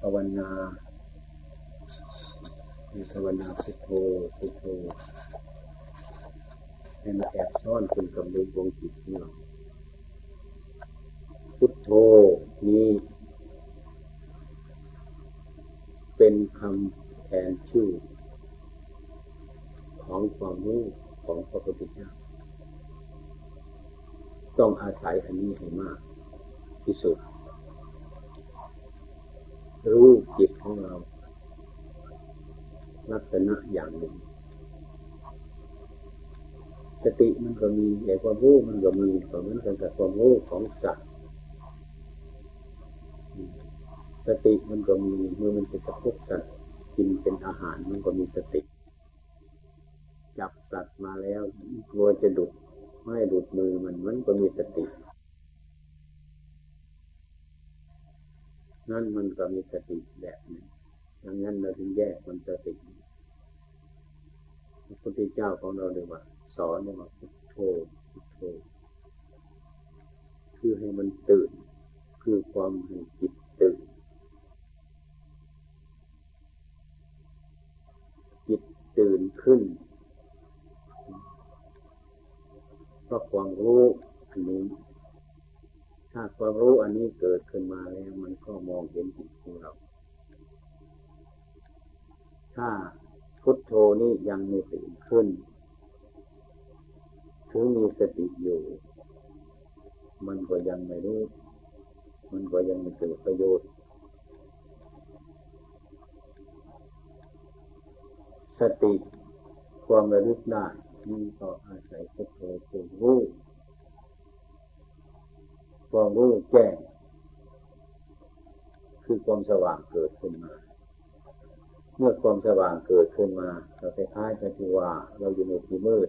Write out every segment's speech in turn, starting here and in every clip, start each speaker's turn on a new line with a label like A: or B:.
A: ภาวนาภาวนาพุทโธพุทโธให้มาแอบซ่อนคุณกับดูวงจิตของเราพุทโธนี้เป็นคำแทนชื่อ ของความรู้ของพระพุทธเจ้าต้องอาศัยอันนี้ให้มากที่สุด รู้จิตของเรา ลักษณะอย่างหนึ่ง สติมันก็มีแต่ความรู้มันก็มีเหมือนกันกับความรู้ของสัตว์สติมันก็มีเมื่อมันจะกระทบสัตว์กินเป็นอาหารมันก็มีสติ จับสัตว์มาแล้วกลัวจะดุดไม่ดุดมือมันมันก็มีสติ นั่นมันก็มีสติแบบนึงดังนั้นเราถึงแยกมันสติพระพุทธเจ้าของเราเลยว่า สอนเลยว่าพุทโธพุทโธคือให้มันตื่น คือความให้จิตตื่น จิตตื่นขึ้นเพราะความรู้อันนี้ ถ้าความรู้อันนี้เกิดขึ้นมาแล้วมันก็มองเห็นจิตของเรา ถ้าพุทโธนี้ยังไม่ตื่นขึ้น ถึงมีสติอยู่ มันก็ยังไม่รู้ มันก็ยังไม่เกิดประโยชน์ สติความระลึกได้นี่ก็อาศัยพุทโธผู้รู้ ความรู้แจ้ง คือความสว่างเกิดขึ้นมา เมื่อความสว่างเกิดขึ้นมา เราคล้ายกันที่ว่า เราอยู่ในที่มืด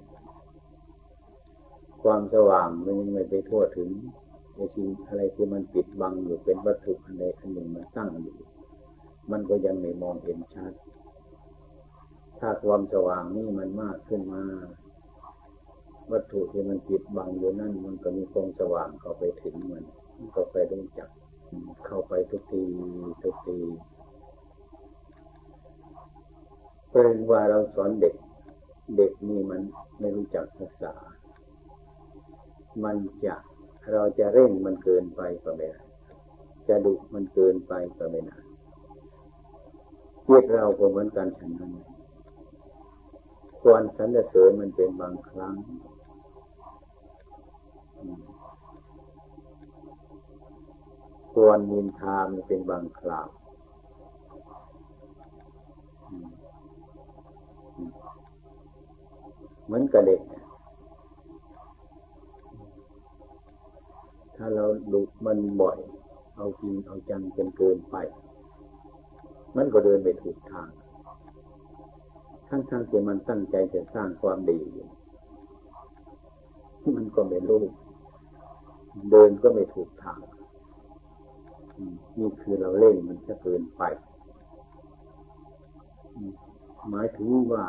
A: ความสว่างมันยังไม่ไปทั่วถึงในสิ่งอะไรที่มันปิดบังอยู่เป็นวัตถุอันใดอันหนึ่งมันตั้งอยู่ มันก็ยังไม่มองเห็นชัด ถ้าความสว่างนี่มันมากขึ้นมา วัตถุที่มันปิดบังอยู่นั่นมันก็มีความสว่างเข้าไปถึงมันก็ไปรู้จัก เข้าไปทุกทีทุกทีเป็นว่าเราสอนเด็ก เด็กนี่มันไม่รู้จักภาษา มันจะเราจะเร่งมันเกินไปก็ไม่ได้จะดุมันเกินไปก็ไม่ได้เพื่อเราก็เหมือนกันฉันนั้นควรสรรเสริญมันเป็นบางครั้ง ควรนินทามันเป็นบางคราวเหมือนกับเด็กถ้าเราดุมันบ่อย เอาจริงเอาจังจนเกินไป มันก็เดินไปถูกทาง ทั้งๆที่มันตั้งใจจะสร้างความดีมันก็ไม่รู้ เดินก็ไม่ถูกทาง นี่คือเราเล่นมันจะเกินไป หมายถึงว่า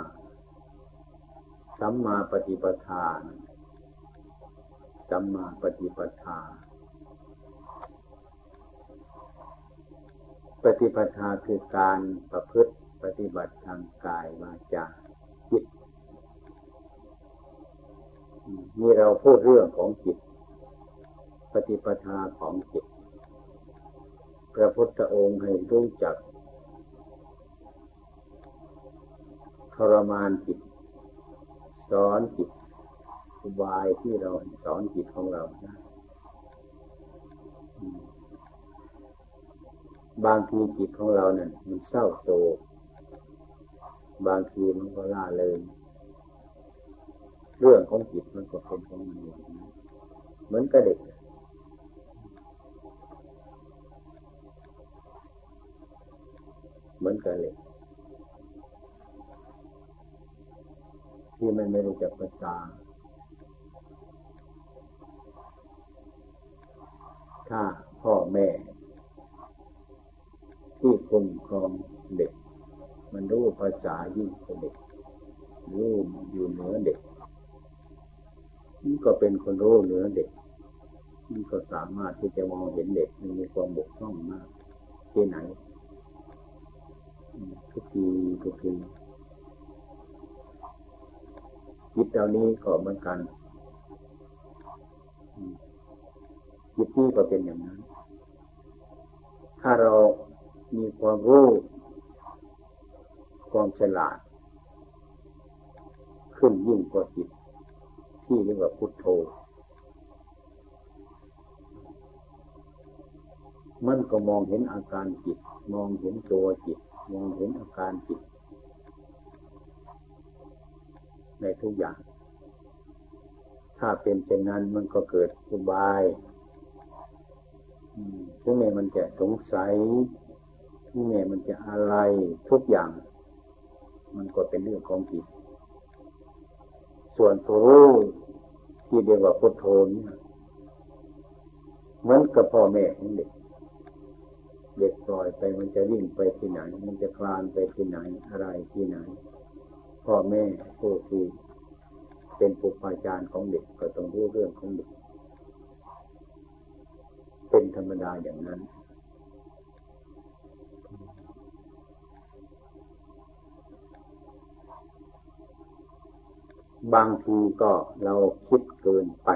A: สัมมาปฏิปทาสัมมาปฏิปทา ปฏิปทาคือการประพฤติปฏิบัติทางกายวาจาจิตนี่เราพูดเรื่องของจิต ปฏิปทาของจิต พระพุทธองค์ให้รู้จัก ทรมานจิต สอนจิตอุบายที่เราสอนจิตของเรานะบางทีจิตของเราเนี่ยมันเศร้าโศกบางทีมันก็ล่าเลยเรื่องของจิตมันก็เป็นของมันเหมือนกับเด็ก เหมือนกันเลยที่มันไม่รู้จักภาษา ถ้าพ่อแม่ ที่คุ้มครองเด็ก มันรู้ภาษายิ่งกว่าเด็กรู้อยู่เหนือเด็กนี่ก็เป็นคนรู้เหนือเด็กนี่ก็สามารถที่จะมองเห็นเด็กมีความบกพร่องมากที่ไหน ทุกทีทุกทีจิตเหล่านี้ก็เหมือนกันจิตนี้ก็เป็นอย่างนั้น ถ้าเรามีความรู้ความฉลาด ขึ้นยิ่งกว่าจิต ที่เรียกว่าพุทโธมันก็มองเห็นอาการจิต มองเห็นตัวจิต มองเห็นอาการจิตในทุกอย่าง ถ้าเป็นเช่นนั้นมันก็เกิดอุบายถึงแม้มันจะสงสัยถึงแม้มันจะอะไรทุกอย่าง มันก็เป็นเรื่องของจิต ส่วนตัวรู้ที่เรียกว่าพุทโธนี่เหมือนกับพ่อแม่ของเด็ก เด็กปล่อยไปมันจะวิ่งไปที่ไหน มันจะคลานไปที่ไหนอะไรที่ไหน พ่อแม่ผู้ที่เป็นปุปาจารย์ของเด็กก็ต้องรู้เรื่องของเด็ก เป็นธรรมดาอย่างนั้น บางทีก็เราคิดเกินไป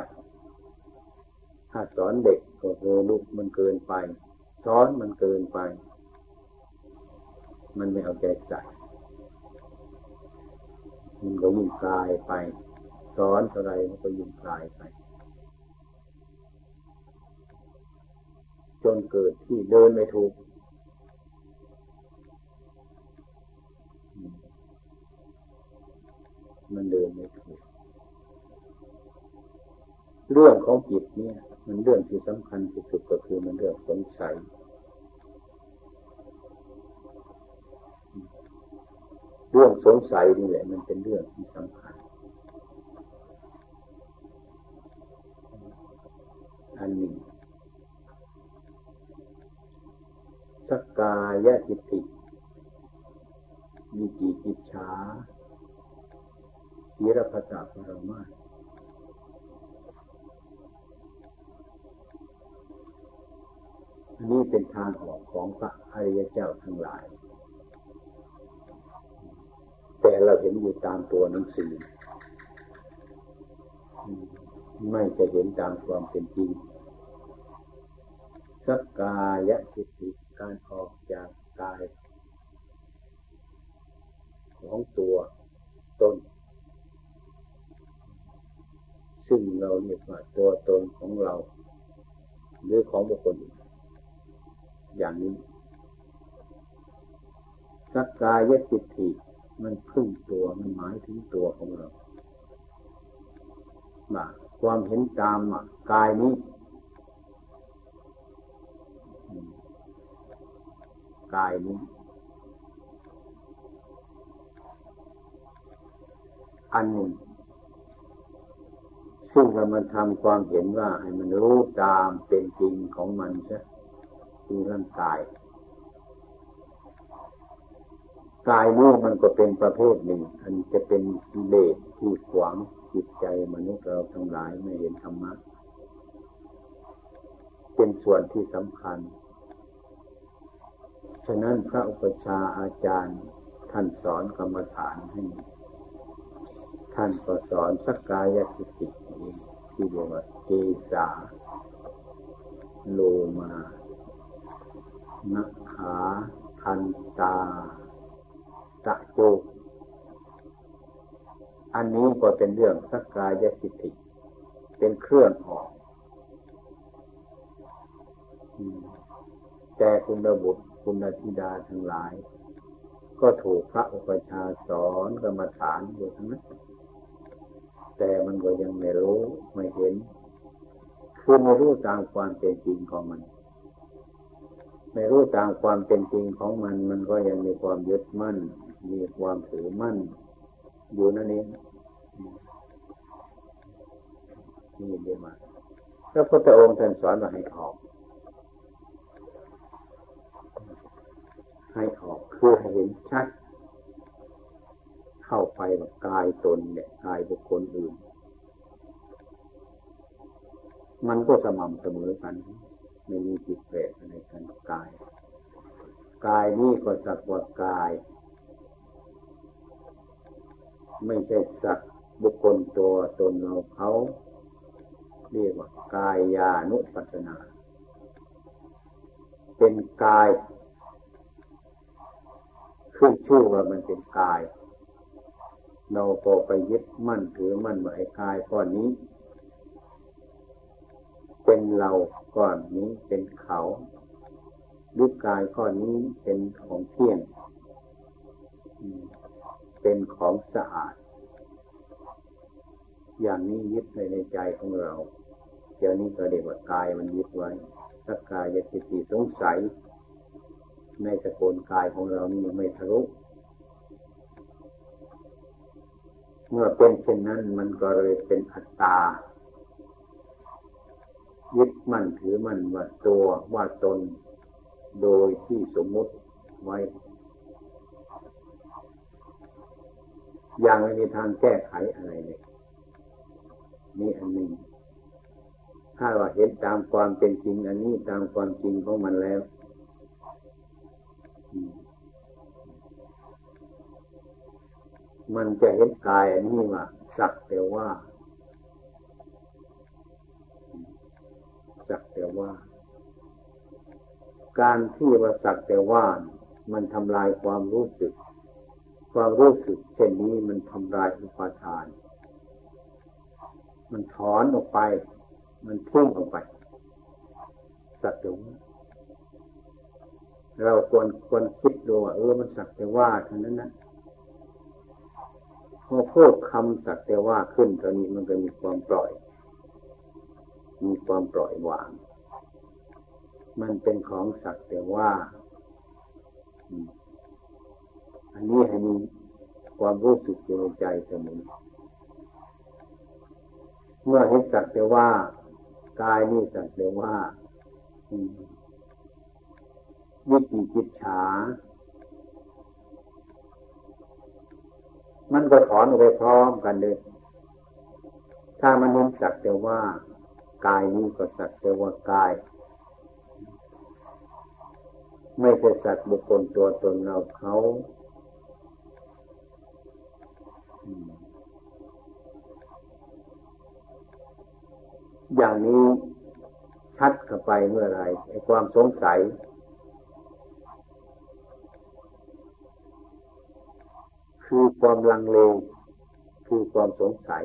A: ถ้าสอนเด็กก็โหลูกมันเกินไป สอนมันเกินไป มันไม่เอาใจใส่มันก็ยิ่งกลายไป สอนอะไรมันก็ยิ่งกลายไป จนเกิดที่เดินไม่ถูกมันเดินไม่ถูกเรื่องของจิตเนี่ย มันเรื่องที่สำคัญที่สุดก็คือมันเรื่องสงสัย เรื่องสงสัยนี่แหละมันเป็นเรื่องที่สำคัญ อันหนึ่งสกายทิฏฐิมีจิจิตฉาศีรพตาปรมาอันนี้เป็นทางออกของพระอริยเจ้าทั้งหลาย แต่เราเห็นอยู่ตามตัวหนังสือไม่จะเห็นตามความเป็นจริงสักกายสิทธิการออกจากกาย ของตัวตน ซึ่งเราเรียกว่าตัวตนของเรา หรือของบุคคล อย่างนี้สักกายจิตติ มันพึ่งตัวมันหมายถึงตัวของเราความเห็นตามกายนี้กายนี้ อันหนึ่งซึ่งเรามาทำความเห็นว่าให้มันรู้ตามเป็นจริงของมันใช่คือร่างกาย กายนี้มันก็เป็นประเภทหนึ่ง อันจะเป็นกิเลสที่ขวางจิตใจมนุษย์เราทั้งหลายไม่เห็นธรรมะเป็นส่วนที่สำคัญ ฉะนั้นพระอุปชาอาจารย์ท่านสอนกรรมฐานให้ท่านก็สอนสกกายสิติที่เรียกว่าเกสาโลมานักขาทันตา ตะโจอันนี้ก็เป็นเรื่องสักกายสิติเป็นเครื่องออก แต่คุณระบุคุณธิดาทั้งหลาย ก็ถูกพระอุปชาสอนกรรมฐานอยู่ทั้งนั้น แต่มันก็ยังไม่รู้ไม่เห็น คือไม่รู้ตามความเป็นจริงของมัน ไม่รู้ตามความเป็นจริงของมัน มันก็ยังมีความยึดมั่น มีความถือมั่น อยู่นั่นเองนี่เดียวมาพระพุทธองค์ท่านสอนมาให้ออก ให้ออกคือให้เห็นชัด เข้าไปแบบกายตนเนี่ยกายบุคคลอื่น มันก็สม่ำเสมอกัน ไม่มีจิตแปลอะไรกันกาย กายนี่ก็สักว่ากาย ไม่ใช่สัตว์บุคคลตัวตนเราเขาเรียกว่ากายานุปัสนา เป็นกายขึ้นชื่อว่ามันเป็นกาย เราพอไปยึดมั่นถือมั่นว่าไอ้กายก้อนนี้ เป็นเราก้อนนี้เป็นเขาหรูปกายก้อนนี้เป็นของเที่ยง เป็นของสะอาด อย่างนี้ยึดในในใจของเรา เดี๋ยวนี้ก็เรียกว่ากายมันยึดไว้ถ้ากายจะติติสงสัย ในสกุลกายของเรานี่ไม่ทะลุเมื่อเป็นเช่นนั้นมันก็เลยเป็นอัตตา ยึดมั่นถือมั่นว่าตัวว่าตน โดยที่สมมุติไว้อ ย่างไม่มีทางแก้ไขอะไรเลยนี่อันหนึ่งถ้าว่าเห็นตามความเป็นจริง อันนี้ตามความจริงของมันแล้วมันจะเห็นกายอันนี้ว่าสักแต่ว่าสักแต่ว่า การที่ว่าสักแต่ว่า มันทำลายความรู้สึก ความรู้สึกเช่นนี้มันทำลายอุปาทาน มันถอนออกไป มันพุ่งออกไปสักแต่ว่าเราควรควรคิดดูว่าเออมันสักแต่ว่าเท่านั้นนะพอพูดคำสักแต่ว่าขึ้นตอนนี้มันก็มีความปล่อย มีความปล่อยวาง มันเป็นของสักแต่ว่า อันนี้ให้มีความรู้สึกอยู่ในใจเสมอเมื่อเห็นสักแต่ว่ากายนี่สักแต่ว่าวิจิจิตฉา มันก็ถอนออกไปพร้อมกันเลย ถ้ามันเห็นสักแต่ว่ากายนี้ก็สักแต่ว่ากาย ไม่ใช่สัตว์บุคคลตัวตนเราเขา อย่างนี้ชัดเข้าไปเมื่อไรไอ้ความสงสัย คือความลังเลคือความสงสัย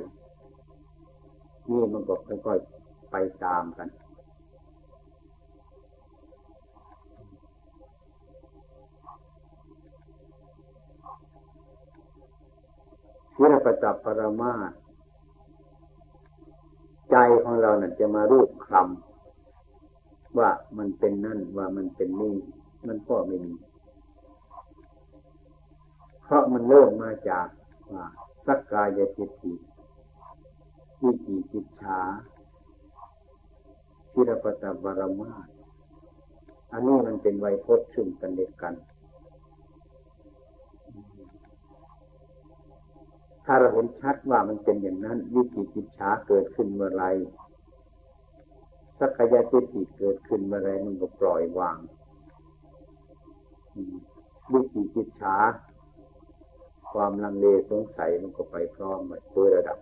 A: นี่มันก็ค่อยๆไปตามกัน วิรประจับปรมาใจของเราเนี่ยจะมารูปคลำว่ามันเป็นนั่นว่ามันเป็นนี่ มันก็ไม่มี เพราะมันเริ่มมาจากว่าสักกายจิตติวิจิจิตชาวิรประจับปรมาอันนี้มันเป็นไวยพจน์ซึ่งกันเด็กกัน ถ้าเราเห็นชัดว่ามันเป็นอย่างนั้นวิจิกิจฉาเกิดขึ้นเมื่อไรสักยะทิฏฐิเกิดขึ้นเมื่อไรมันก็ปล่อยวางวิจิกิจฉาความลังเลสงสัยมันก็ไปพร้อมโดยระดับ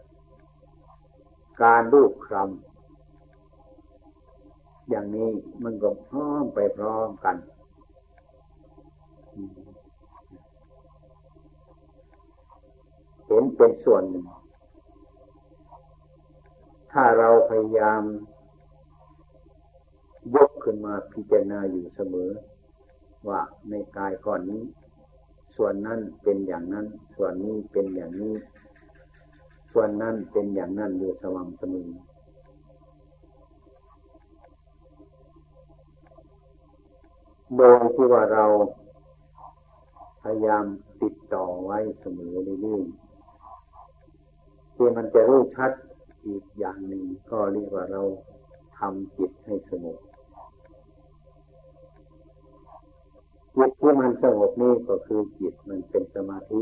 A: การรูปคำอย่างนี้มันก็พร้อมไปพร้อมกัน เห็นเป็นส่วนหนึ่ง ถ้าเราพยายาม ยกขึ้นมาพิจารณาอยู่เสมอ ว่าในกายก่อนนี้ ส่วนนั้นเป็นอย่างนั้น ส่วนนี้เป็นอย่างนี้ ส่วนนั้นเป็นอย่างนั้นอยู่สม่ำเสมอโดยที่ว่าเราพยายามติดต่อไว้เสมอเรื่อยๆ ที่มันจะรู้ชัดอีกอย่างหนึ่งก็เรียกว่าเราทำจิตให้สงบจิตที่มันสงบนี่ก็คือจิตมันเป็นสมาธิ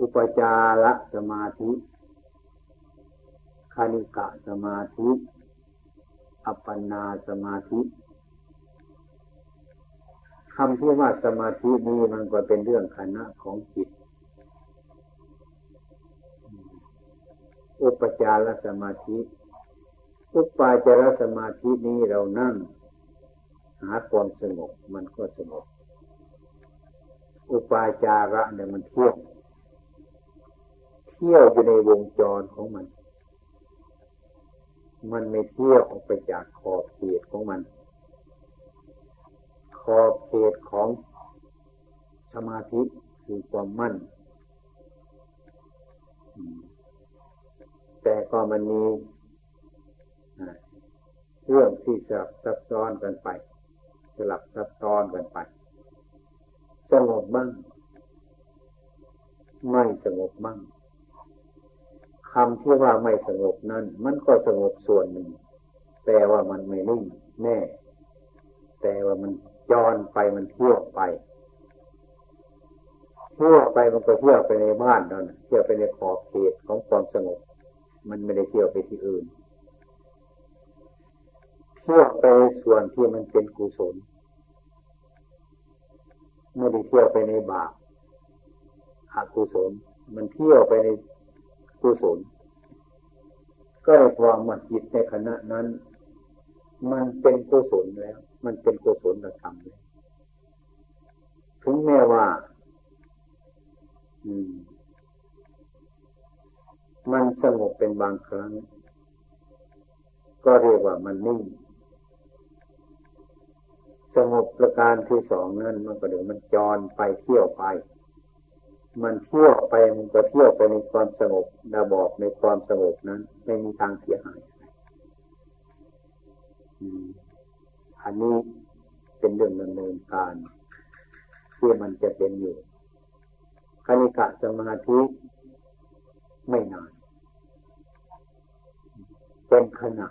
A: อุปจารสมาธิคานิกะสมาธิ อัปปนาสมาธิคำที่ว่าสมาธินี้มันก็เป็นเรื่องคณะของจิต อุปจารสมาธิ อุปาจารสมาธินี้เรานั่ง หาความสงบมันก็สงบ อุปาจาระเนี่ยมันเที่ยวเที่ยวอยู่ในวงจรของมัน มันไม่เที่ยวออกไปจากขอบเขตของมัน ขอบเขตของสมาธิคือความมั่น แต่ก็มันมีเรื่องที่สลับซับซ้อนกันไป สลับซับซ้อนกันไป สงบบ้าง ไม่สงบบ้างคำที่ว่าไม่สงบนั้น มันก็สงบส่วนหนึ่ง แต่ว่ามันไม่นิ่งแน่ แต่ว่ามันจรไปมันเที่ยวไปเที่ยวไปมันก็เที่ยวไปในบ้านนั่นเที่ยวไปในขอบเขตของความสงบ มันไม่ได้เที่ยวไปที่อื่นเที่ยวไปส่วนที่มันเป็นกุศลไม่ได้เที่ยวไปในบาปอกุศล มันเที่ยวไปในกุศล ก็ความมันจิตในขณะนั้น มันเป็นกุศลแล้ว มันเป็นกุศลธรรมเลยถึงแม้ว่า อืม มันสงบเป็นบางครั้ง ก็เรียกว่ามันนิ่ง สงบประการที่สองนั้นมันก็เดี๋ยวมันจรไปเที่ยวไป มันเที่ยวไปมันก็เที่ยวไปในความสงบดาบอกในความสงบนั้น ไม่มีทางเสียหายอันนี้เป็นเรื่องดำเนินการที่มันจะเป็นอยู่คณิกะสมาธิ ไม่นาน เป็นขณะ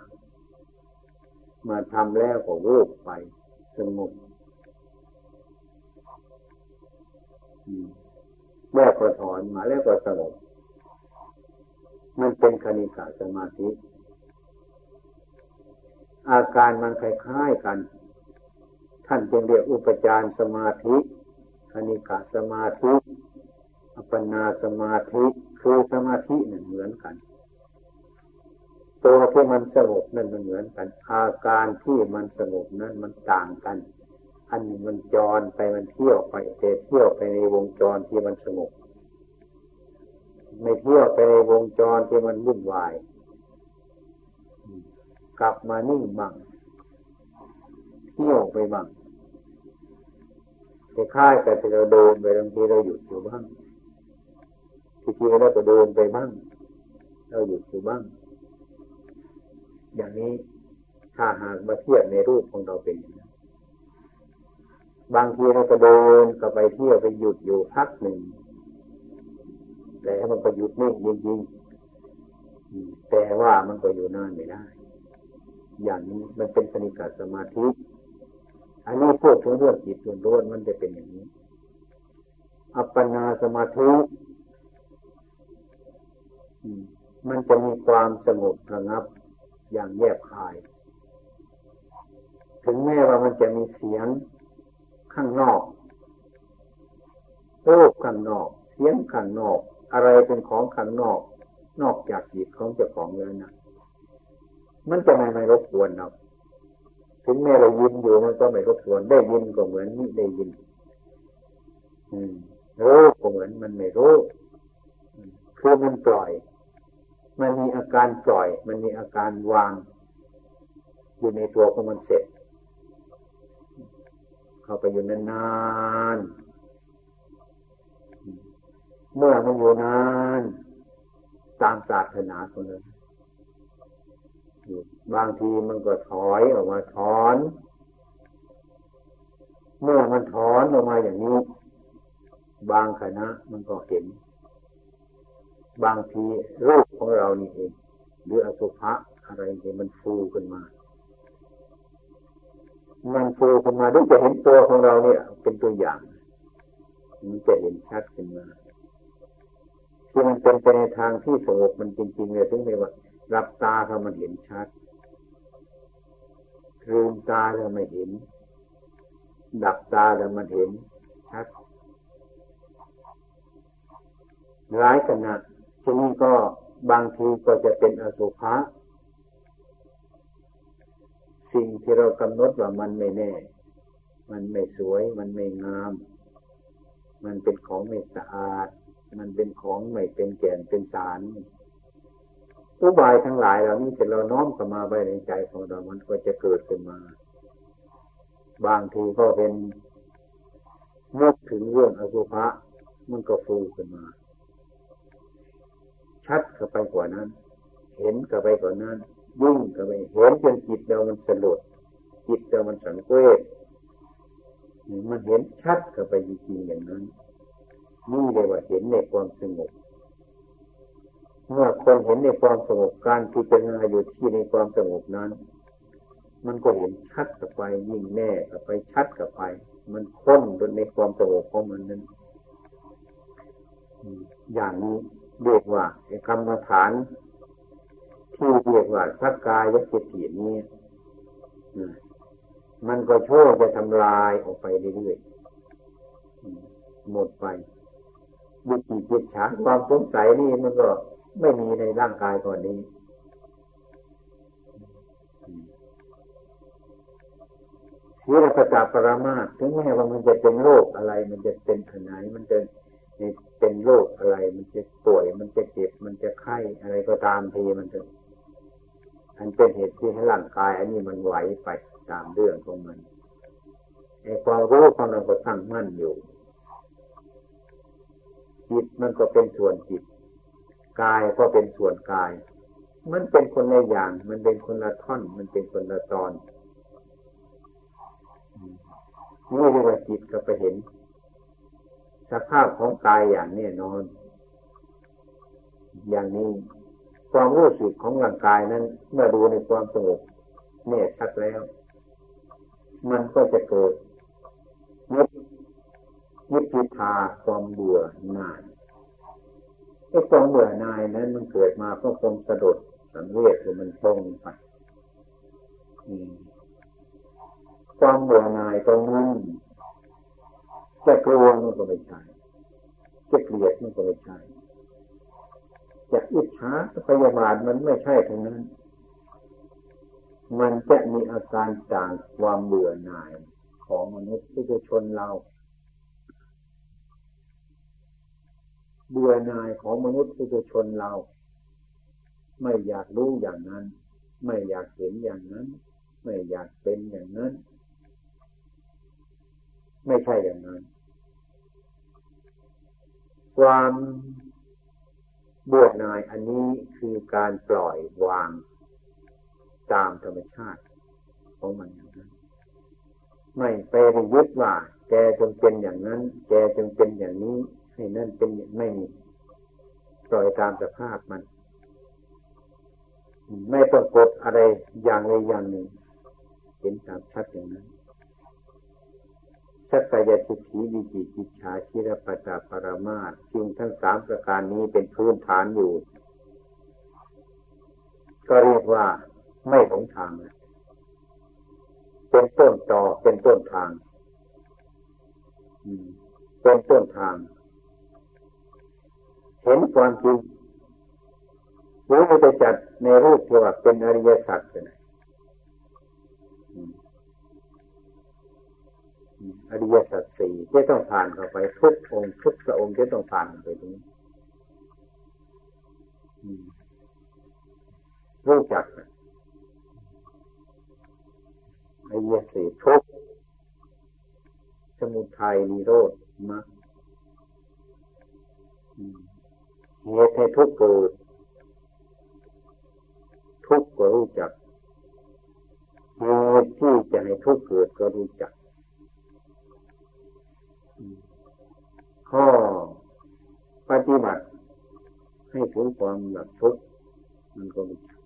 A: มาทำแล้วก็วูบไปสงบแม่ก็ถอนมาแล้วก็สงบมันเป็นคณิกะสมาธิ อาการมันคล้ายๆกัน ท่านจึงเรียกอุปจารสมาธิคณิกาสมาธิ อัปปนาสมาธิ คือสมาธินั่นเหมือนกัน ตัวที่มันสงบนั่นมันเหมือนกัน อาการที่มันสงบนั้นมันต่างกัน อันมันจรไปมันเที่ยวไปแต่เที่ยวไปในวงจรที่มันสงบไม่เที่ยวไปในวงจรที่มันวุ่นวาย กลับมานิ่งบ้างเที่ยวไปบ้างแต่ค่ายแต่เราโดนไปบางทีเราหยุดอยู่บ้าง ทีทีเราก็โดนไปบ้างเราหยุดอยู่บ้าง อย่างนี้ถ้าหากมาเทียบในรูปของเราเป็นอย่างนั้นบางทีเราก็โดนก็ไปเที่ยวไปหยุดอยู่พักหนึ่ง แต่มันก็หยุดนิ่งจริงๆแต่ว่ามันก็อยู่นานไม่ได้ อย่างนี้มันเป็นสนิกาสมาธิ อันนี้พูดถึงเรื่องจิตล้วนมันจะเป็นอย่างนี้ อัปปนาสมาธิ มันจะมีความสงบระงับอย่างแยบคาย ถึงแม้ว่ามันจะมีเสียงข้างนอกรูปข้างนอก เสียงข้างนอก อะไรเป็นของข้างนอก นอกจากจิตของเจ้าของแล้วนะมันจะไม่ไม่รบกวนเราถึงแม้เรายินอยู่มันก็ไม่รบกวนได้ยินก็เหมือนนี่ได้ยิน อืมรู้ก็เหมือนมันไม่รู้คือมันปล่อย มันมีอาการปล่อย มันมีอาการวาง อยู่ในตัวของมันเสร็จ เข้าไปอยู่นานๆ เมื่อมันอยู่นานตามศาสนาคนนั้นบางทีมันก็ถอยออกมาถอน เมื่อมันถอนออกมาอย่างนี้ บางคณะมันก็เห็น บางทีรูปของเรานี่เองหรืออสุภะอะไรเนี่ยมันฟูขึ้นมา มันฟูขึ้นมาด้วยจะเห็นตัวของเราเนี่ย เป็นตัวอย่างมันจะเห็นชัดขึ้นมาที่มันเป็นไปในทางที่สงบมันจริงๆเลยถึงไม่ว่า รับตาเขามันเห็นชัดลืมตาเราไม่เห็น ดับตาแล้วมันเห็นชัดหลายขนาด ทีนี้ก็บางทีก็จะเป็นอสุภะสิ่งที่เรากำหนดว่ามันไม่แน่ มันไม่สวย มันไม่งาม มันเป็นของไม่สะอาด มันเป็นของไม่เป็นแก่นเป็นสารอุบายทั้งหลายเหล่านี้เสร็จเราน้อมเข้ามาไว้ในใจของเรา มันก็จะเกิดขึ้นมา บางทีก็เป็นนึกถึงเรื่องอสุภะมันก็ฟูขึ้นมา ชัดเข้าไปกว่านั้น เห็นเข้าไปกว่านั้นยิ่งเข้าไปเห็นจนจิตเรามันสลดจิตเรามันสังเวชมันเห็นชัดเข้าไปจริงๆอย่างนั้นนี่เลยว่าเห็นในความสงบเมื่อคนเห็นในความสงบการพิจารณาอยู่ที่ในความสงบนั้น มันก็เห็นชัดกับไปยิ่งแน่กับไปชัดกับไป มันค้นในความสงบของมันนั้นอย่างนี้ เรียกว่าคำรรฐาน ที่เรียกว่าสักกายสิทธินี้มันก็โชว์จะทำลายออกไปเรื่อยๆหมดไปวิจิจิตฉาความสงสัยนี่มันก็ไม่มีในร่างกายก่อนนี้ ศีลปจาปรามาถึงแม้ว่ามันจะเป็นโรคอะไร มันจะเป็นขนายมันจะ เป็นโรคอะไร มันจะป่วยมันจะเจ็บมันจะไข้อะไรก็ตามทีมันจะอันเป็นเหตุที่ให้ร่างกาย อันนี้มันไหวไปตามเรื่องของมันไอ้ความรู้ของเราก็ตั้งมั่นอยู่จิตมันก็เป็นส่วนจิตกายก็เป็นส่วนกาย มันเป็นคนในอย่าง มันเป็นคนละท่อน มันเป็นคนละตอนนี่เรียกว่าจิตก็ไปเห็น สภาพของกายอย่างแน่นอน อย่างนี้ความรู้สึกของร่างกายนั้น เมื่อดูในความสงบเนี่ยชัดแล้ว มันก็จะเกิดยึดยึดพิทาความเบื่อหน่ายไอ้ความเบื่อหน่ายนั้นมันเกิดมาเพราะความสะดุดสังเวชคือมันตรงไปความเบื่อหน่ายตรงนั้น จะกลัวมันก็ไม่ใช่จะเกลียดมันก็ไม่ใช่จะอิจฉาพยาบาทมันไม่ใช่ทั้งนั้น มันจะมีอาการต่างความเบื่อหน่ายของมนุษย์ที่จะชนเรา เบื่อหน่ายของมนุษย์ทุกชนเรา ไม่อยากรู้อย่างนั้น ไม่อยากเห็นอย่างนั้น ไม่อยากเป็นอย่างนั้น ไม่ใช่อย่างนั้น ความบวชนายอันนี้คือการปล่อยวางตามธรรมชาติของมันอย่างนั้น ไม่ไปยึดว่า แกจงเป็นอย่างนั้น แกจงเป็นอย่างนี้ ให้นั่นเป็นไม่มีปล่อยตามสภาพมัน ไม่ต้องกดอะไรอย่างใดอย่างหนึ่ง เห็นตามชัดอย่างนั้น ชัตตายสิทธิวิจิกิจฉาชิรปตาปรมาสสิ่งทั้งสามประการนี้เป็นพื้นฐานอยู่ ก็เรียกว่าไม่หลงทาง เป็นต้นต่อเป็นต้นทางเป็นต้นทาง เห็นความจริงรือเราจะจัดในรูปที่ว่าเป็นอริยสัจเป็ อริยสัจสี่ที่ต้องผ่านเข้าไปทุกองค์ทุกพระองค์ที่ต้องผ่านไปตรงนี้รู้จักอริยสี่ทุกสมุทัยนิโรธมรรคเหตุให้ทุกเกิดทุกก็รู้จักเหตุที่จะให้ทุกเกิดก็รู้จัก ข้อปฏิบัติ ให้ถึงความหลับทุกข์มันก็รู้จัก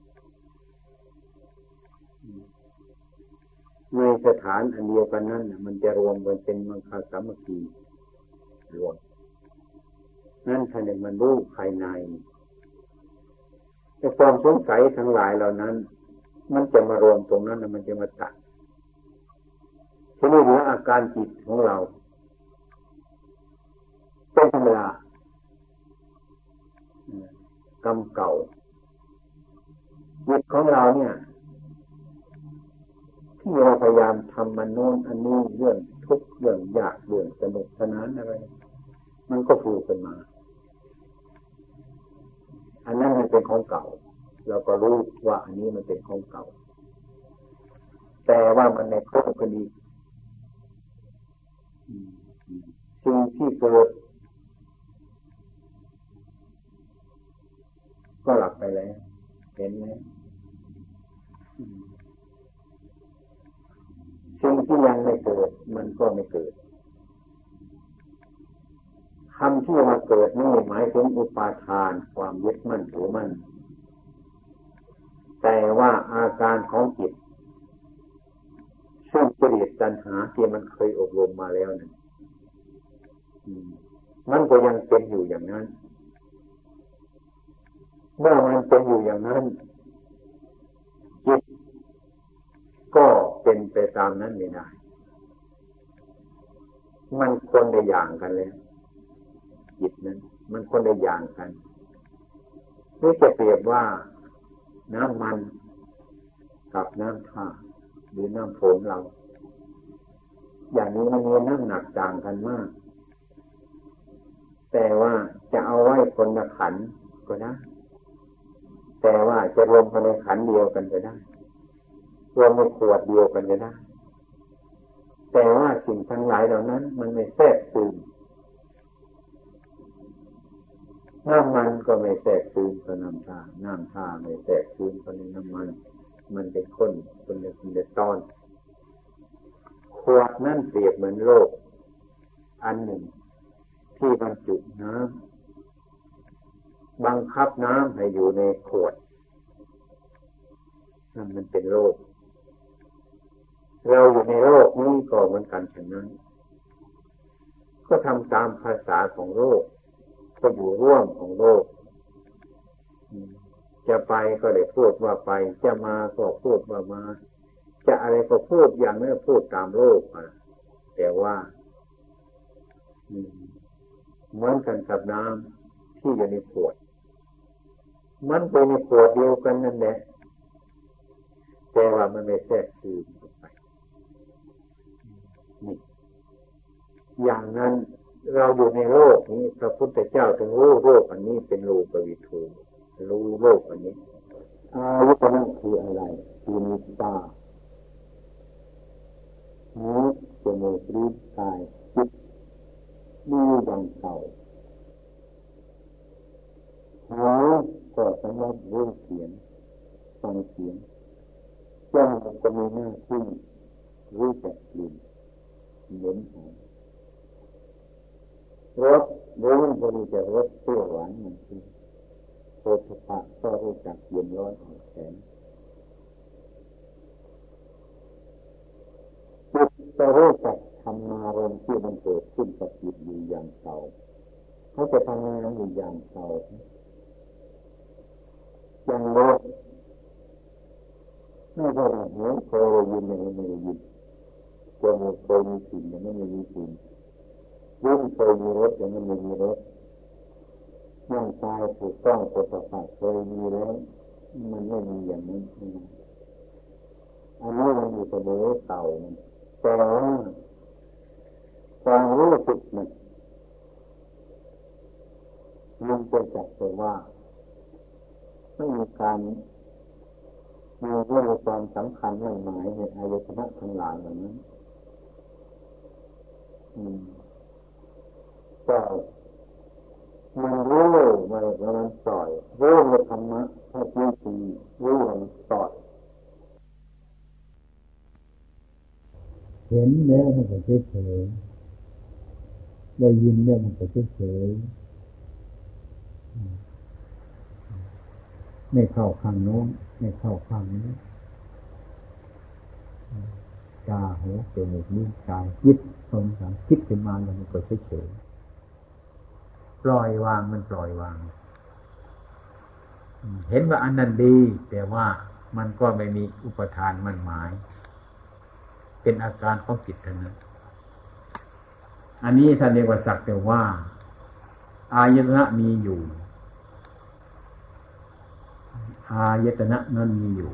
A: ในสถานอันเดียวกันนั้นมันจะรวมกันเป็นมังคาสามัคคีรวมนั่นท่านมันรู้ภายในแต่ความสงสัยทั้งหลายเหล่านั้น มันจะมารวมตรงนั้นมันจะมาตัดที่นี่เหลืออาการจิตของเรา เป็นธรรมดากรรมเก่าจิตของเราเนี่ย ที่เราพยายามทำมันโน้นอันนี้เรื่องทุกเรื่องยากเรื่องสนุกสนานอะไรมันก็ฟูขึ้นมา อันนั้นมันเป็นของเก่าเราก็รู้ว่าอันนี้มันเป็นของเก่า แต่ว่ามันในครบคดีสิ่งที่เกิด ก็หลับไปแล้วเห็นไหมสิ่งที่ยังไม่เกิด มันก็ไม่เกิดคำที่มาเกิดนี่หมายถึงอุปาทานความยึดมั่นถือมั่นแต่ว่าอาการของจิตซึ่งจริตตัณหาที่มันเคยอบรมมาแล้วนั่นมันก็ยังเป็นอยู่อย่างนั้น เมื่อมันเป็นอยู่อย่างนั้นจิตก็เป็นไปตามนั้นไม่ได้ มันคนในอย่างกันเลยจิตนั้น มันคนในอย่างกันนี่จะเปรียบว่าน้ำมันกับน้ำท่าหรือน้ำฝนเรา อย่างนี้มันมีน้ำหนักต่างกันมาก แต่ว่าจะเอาไว้คนละขันก็ได้ แต่ว่าจะรวมภายในขันเดียวกันก็ได้ รวมในขวดเดียวกันก็ได้ แต่ว่าสิ่งทั้งหลายเหล่านั้น มันไม่แทรกซึมน้ำมันก็ไม่แทรกซึมกับน้ำชาน้ำชาไม่แทรกซึมกับน้ำมัน มันเป็นข้นคนเดียวคนเดียวตอนขวดนั่นเปรียบเหมือนโลก อันหนึ่ง ที่บรรจุน้ำ บังคับน้ำให้อยู่ในขวดนั่นมันเป็นโลกเราอยู่ในโลกนี้ก็เหมือนกันฉะนั้น ก็ทำตามภาษาของโลกก็อยู่ร่วมของโลก จะไปก็ได้พูดว่าไป จะมาก็พูดว่ามา จะอะไรก็พูดอย่างนี้พูดตามโลกแต่ว่าเหมือนกันกับน้ำที่อยู่ในขวด มันเป็นในขวดเดียวกันนั่นแหละแต่ว่ามันไม่แทรกซึมออกไปนี่อย่างนั้นเราอยู่ในโลกนี้พระพุทธเจ้าถึงรู้โลกอันนี้เป็นโลกวิทูรู้โลกอันนี้อายุนั้นคืออะไรคือนิตาหูจมูกลิ้นกายจิตมีอย่างเก่า หูก็สำหรับรู้เสียงฟังเสียงจมูกก็มีหน้าที่รู้จักกลิ่นเหม็นหอมรสรู้ก็รู้จักรสเปรี้ยวหวานมันคือโสฏฐะก็รู้จักเย็นร้อนอ่อนแข็งจิตก็รู้จักทำมารมที่มันเกิดขึ้นกับจิตอยู่อย่างเก่าเขาจะทำงานอยู่อย่างเก่า อย่างโลกไม่ใช่ว่าหูเคยได้ยินอย่างไม่ได้ยินจมูกเคยมีสิ่งอย่างไม่มีสิ่งลิ้นเคยมีรสอย่างไม่มีรสร่างกายถูกต้องปกติเคยมีแล้วมันไม่มีอย่างนั้นอันนี้มันอยู่เสมอเก่าแต่ว่าความรู้สึกมันมันจะจับตัวว่า ไม่มีการมีเรื่องความสำคัญมั่นหมายในอายตนะทั้งหลายอย่านั้นก็มันรู้มันมันปล่อยรู้ในธรรมะถ้าจริงรู้มันปล่อยเห็นแล้วมันก็เฉยได้ยินเนี่ยมันก็เฉย ไม่เข้าข้างโน้นไม่เข้าข้างนี้ตาหูจมูกนิ้วกายคิดสงสารคิดขึ้นมาแล้วมันก็เฉยปล่อยวางมันปล่อยวาง เห็นว่าอันนั้นดี แต่ว่ามันก็ไม่มีอุปทานมันหมาย
B: เป็นอาการของจิตทั้งนั้นอันนี้ท่านเรียกว่าสักแต่ว่า อายตนะมีอยู่ อายตนะนั้นมีอยู่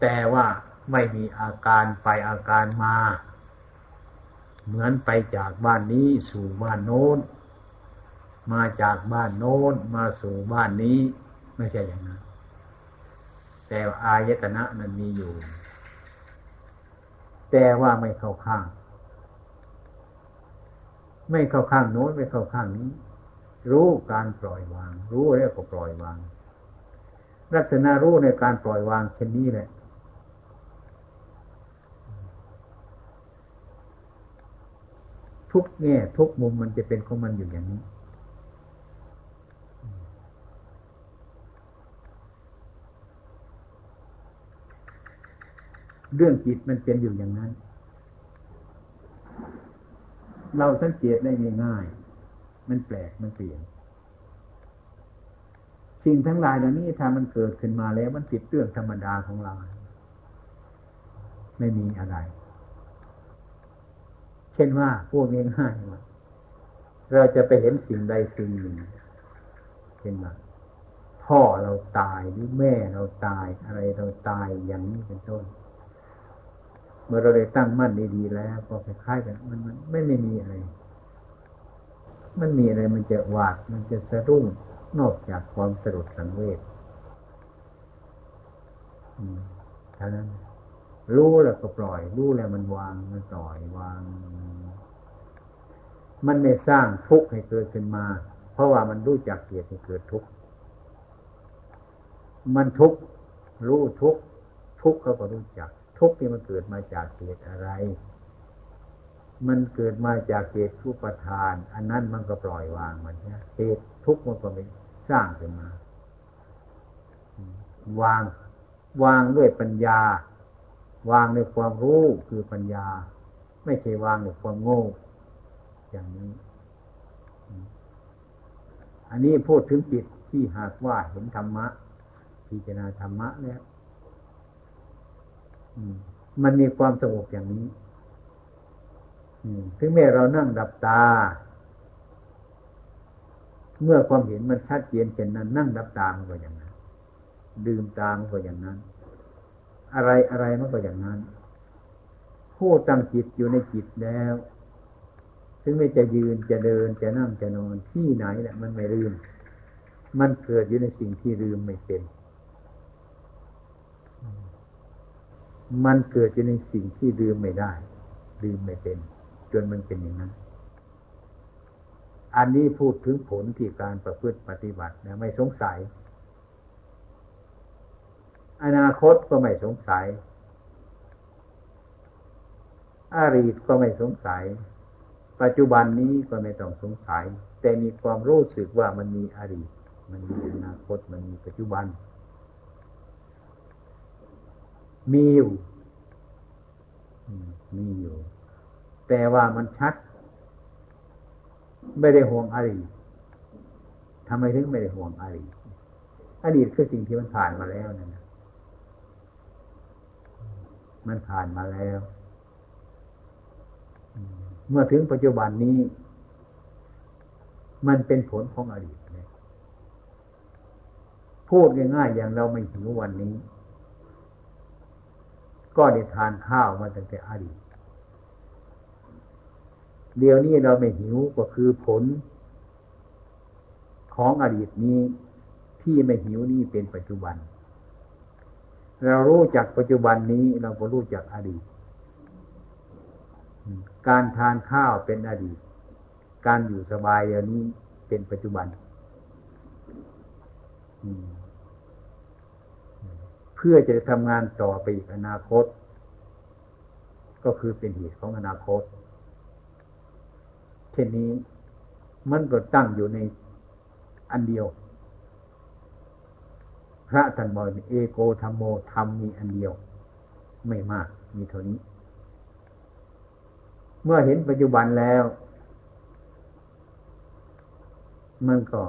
B: แต่ว่าไม่มีอาการไปอาการมา เหมือนไปจากบ้านนี้สู่บ้านโน้น มาจากบ้านโน้นมาสู่บ้านนี้ ไม่ใช่อย่างนั้น แต่อายตนะนั้นมีอยู่ แต่ว่าไม่เข้าข้าง ไม่เข้าข้างโน้นไม่เข้าข้างนี้ รู้การปล่อยวาง รู้แล้วก็ปล่อยวาง ลักษณะรู้ในการปล่อยวางเช่นนี้แหละทุกแง่ทุกมุมมันจะเป็นของมันอยู่อย่างนี้ เรื่องจิตมันเป็นอยู่อย่างนั้น เราสังเกตได้ง่ายๆมันแปลกมันเปลี่ยน สิ่งทั้งหลายเหล่านี้ถ้ามันเกิดขึ้นมาแล้ว มันติดเรื่องธรรมดาของเรา ไม่มีอะไร เช่นว่าพูดง่ายๆว่าเราจะไปเห็นสิ่งใดสิ่งหนึ่งเช่นว่าพ่อเราตายหรือแม่เราตายอะไรเราตายอย่างนี้เป็นต้น เมื่อเราได้ตั้งมั่นดีๆแล้ว ก็คล้ายๆกันมันมันไม่ไม่มีอะไร มันมีอะไรมันจะหวาดมันจะสะดุ้ง นอกจากความสลดสังเวชเท่านั้น รู้แล้วก็ปล่อย รู้แล้วมันวางมันปล่อยวาง มันไม่สร้างทุกข์ให้เกิดขึ้นมา เพราะว่ามันรู้จักเหตุให้เกิดทุกข์ มันทุกข์รู้ทุกข์ทุกข์เขาก็รู้จัก ทุกข์ที่มันเกิดมาจากเหตุอะไร มันเกิดมาจากเหตุผู้ปทาน อันนั้นมันก็ปล่อยวางมันเนี่ยเหตุทุกข์มันก็ไม่ สร้างขึ้นมา วางวางด้วยปัญญา วางในความรู้คือปัญญา ไม่ใช่วางในความโง่ อย่างนี้ อันนี้พูดถึงจิตที่หากว่าเห็นธรรมะ พิจารณาธรรมะแล้วมันมีความสงบอย่างนี้ถึงแม้เรานั่งดับตา เมื่อความเห็นมันชัดเจนเช่นนั้น นั่งดับตามก็อย่างนั้น ดื่มตามก็อย่างนั้น อะไรอะไรมันก็อย่างนั้น ผู้ตั้งจิตอยู่ในจิตแล้วถึงไม่จะยืนจะเดินจะนั่งจะนอนที่ไหนแหละมันไม่ลืม มันเกิดอยู่ในสิ่งที่ลืมไม่เป็น มันเกิดอยู่ในสิ่งที่ลืมไม่ได้ ลืมไม่เป็น จนมันเป็นอย่างนั้น อันนี้พูดถึงผลที่การประพฤติปฏิบัตินะไม่สงสัย อนาคตก็ไม่สงสัยอรีตก็ไม่สงสัย ปัจจุบันนี้ก็ไม่ต้องสงสัย แต่มีความรู้สึกว่ามันมีอรีต มันมีอนาคตมันมีปัจจุบัน มีอยู่มีอยู่ แต่ว่ามันชัด ไม่ได้ห่วงอารีตทำไมถึงไม่ได้ห่วงอารีตอดีตคือสิ่งที่มันผ่านมาแล้วนั่นมันผ่านมาแล้ว เมื่อถึงปัจจุบันนี้ มันเป็นผลของอดีตเลยพูดง่ายๆอย่างเราไม่หิววันนี้ ก็ได้ทานข้าวมาตั้งแต่อดีต เดี๋ยวนี้เราไม่หิวก็คือผลของอดีตนี้ที่ไม่หิวนี่เป็นปัจจุบัน เรารู้จักปัจจุบันนี้เราก็รู้จักอดีต การทานข้าวเป็นอดีต การอยู่สบายเดี๋ยวนี้เป็นปัจจุบัน เพื่อจะทำงานต่อไปอีกอนาคต ก็คือเป็นเหตุของอนาคต เช่นนี้ มันก็ตั้งอยู่ในอันเดียว พระท่านบอกเอโกธรรมโมธรรมมีอันเดียว ไม่มากมีเท่านี้ เมื่อเห็นปัจจุบันแล้ว มันก็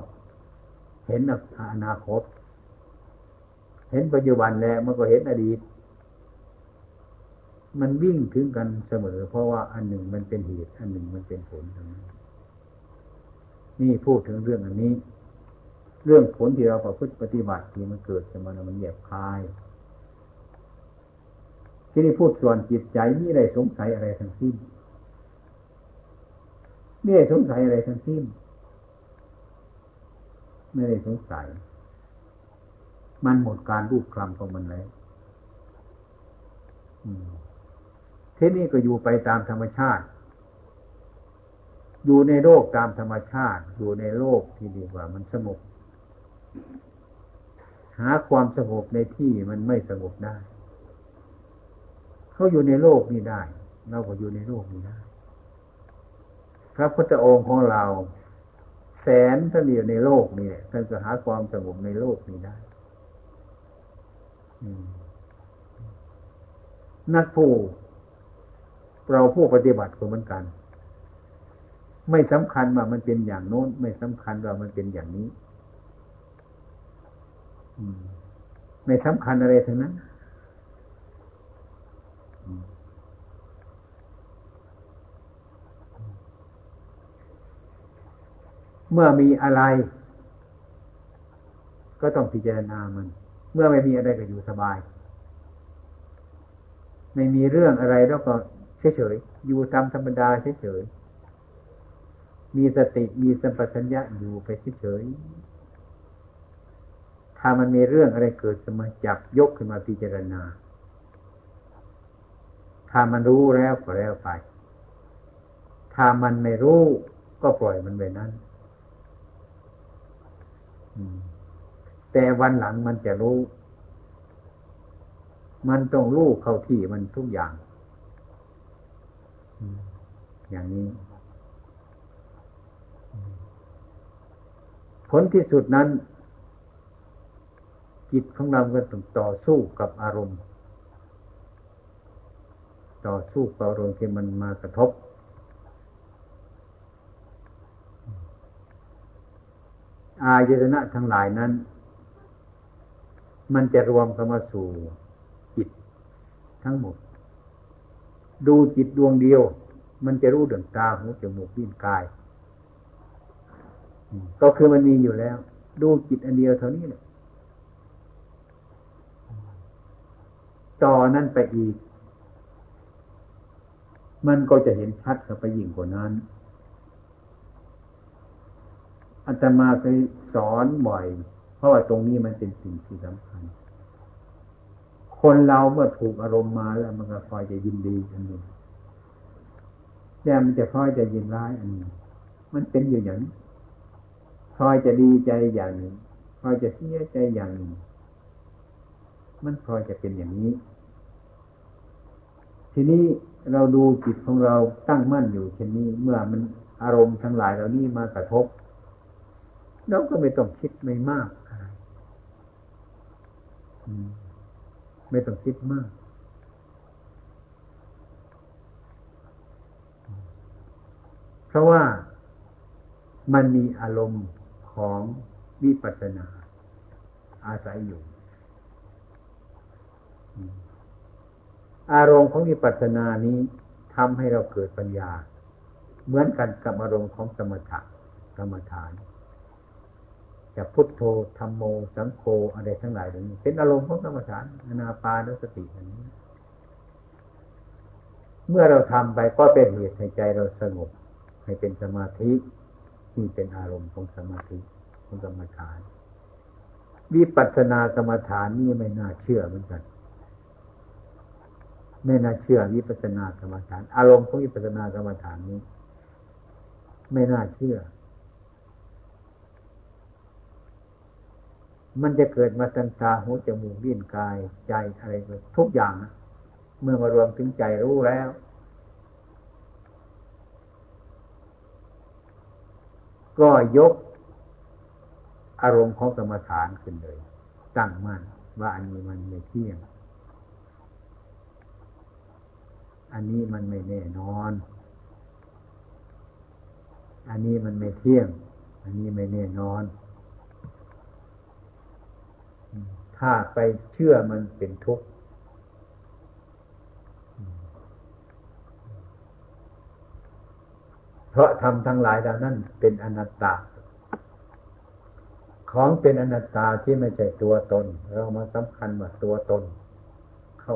B: เห็นอนาคต เห็นปัจจุบันแล้ว มันก็เห็นอดีต มันวิ่งถึงกันเสมอ เพราะว่าอันหนึ่งมันเป็นเหตุ อันหนึ่งมันเป็นผลทั้งนั้นนี่พูดถึงเรื่องอันนี้ เรื่องผลที่เราประพฤติปฏิบัติที่มันเกิดขึ้นมามันแยบคาย ที่นี่พูดส่วนจิตใจนี่ได้สงสัยอะไรทั้งสิ้นไม่ได้สงสัยอะไรทั้งสิ้น ไม่ได้สงสัย มันหมดการรูปคลำของมันแล้ว ทีนี้ก็อยู่ไปตามธรรมชาติ อยู่ในโลกตามธรรมชาติ อยู่ในโลกที่ดีกว่ามันสงบหาความสงบในที่มันไม่สงบได้ เขาอยู่ในโลกนี้ได้ เราก็อยู่ในโลกนี้ได้ พระพุทธองค์ของเรา แสนท่านอยู่ในโลกนี่ท่านจะหาความสงบในโลกนี้ได้นักผู้ เราผู้ปฏิบัติก็เหมือนกัน ไม่สำคัญว่ามันเป็นอย่างโน้น ไม่สำคัญว่ามันเป็นอย่างนี้ไม่สำคัญอะไรทั้งนั้นเมื่อมีอะไร ก็ต้องพิจารณามัน เมื่อไม่มีอะไรก็อยู่สบาย ไม่มีเรื่องอะไรแล้วก็ เฉยๆอยู่ตามธรรมดาเฉยๆมีสติมีสัมปชัญญะอยู่ไปเฉยๆถ้ามันมีเรื่องอะไรเกิดขึ้นมาจับยกขึ้นมาพิจารณา ถ้ามันรู้แล้วก็แล้วไป ถ้ามันไม่รู้ก็ปล่อยมันไปนั้นแต่วันหลังมันจะรู้ มันต้องรู้เข้าที่มันทุกอย่าง อย่างนี้ ผลที่สุดนั้น จิตของเราก็ต้องต่อสู้กับอารมณ์ ต่อสู้กับอารมณ์ที่มันมากระทบ อายตนะทั้งหลายนั้น มันจะรวมเข้ามาสู่จิตทั้งหมด ดูจิตดวงเดียว มันจะรู้เดืองตาหูจมูกลิ้นกาย ก็คือมันมีอยู่แล้ว ดูจิตอันเดียวเท่านี้แหละต่อนั้นไปอีก มันก็จะเห็นชัดกับไปยิ่งกว่านั้นอาตมาเคยสอนบ่อย เพราะว่าตรงนี้มันเป็นสิ่งที่สำคัญ คนเราเมื่อถูกอารมณ์มาแล้วมันก็คอยจะยินดีอันหนึ่งแย่มันจะคอยจะยินร้ายอันหนึ่งมันเป็นอยู่อย่างนี้คอยจะดีใจอย่างหนึ่งคอยจะเสียใจอย่างหนึ่งมันคอยจะเป็นอย่างนี้ ทีนี้เราดูจิตของเราตั้งมั่นอยู่เช่นนี้ เมื่อมันอารมณ์ทั้งหลายเหล่านี้มากระทบเราก็ไม่ต้องคิดไม่มากอะไร ไม่ต้องคิดมาก เพราะว่ามันมีอารมณ์ของวิปัสสนา อาศัยอยู่ อารมณ์ของวิปัสสนานี้ทำให้เราเกิดปัญญา เหมือนกันกับอารมณ์ของสมถะกรรมฐาน จะพุทโธธรรมโม สังโฆอะไรทั้งหลายเหล่านี้เป็นอารมณ์ของกรรมฐานอนาปานสติอันนี้ เมื่อเราทำไปก็เป็นเหตุให้ใจเราสงบ ให้เป็นสมาธินี่เป็นอารมณ์ของสมาธิของกรรมฐาน วิปัสสนากรรมฐานนี่ไม่น่าเชื่อเหมือนกันไม่น่าเชื่อวิปัสสนากรรมฐาน อารมณ์ของวิปัสสนากรรมฐานนี้ ไม่น่าเชื่อ มันจะเกิดมาตันตาหูจมูกลิ้นกายใจอะไรทุกอย่าง เมื่อมารวมถึงใจรู้แล้ว ก็ยกอารมณ์ของกรรมฐานขึ้นเลย ตั้งมั่นว่าอันนี้มันไม่เที่ยง อันนี้มันไม่แน่นอน อันนี้มันไม่เที่ยง อันนี้ไม่แน่นอน ถ้าไปเชื่อมันเป็นทุกข์เพราะทำทั้งหลายเหล่านั้นเป็นอนัตตา ของเป็นอนัตตาที่ไม่ใช่ตัวตน เรามาสำคัญว่าตัวตน เข้า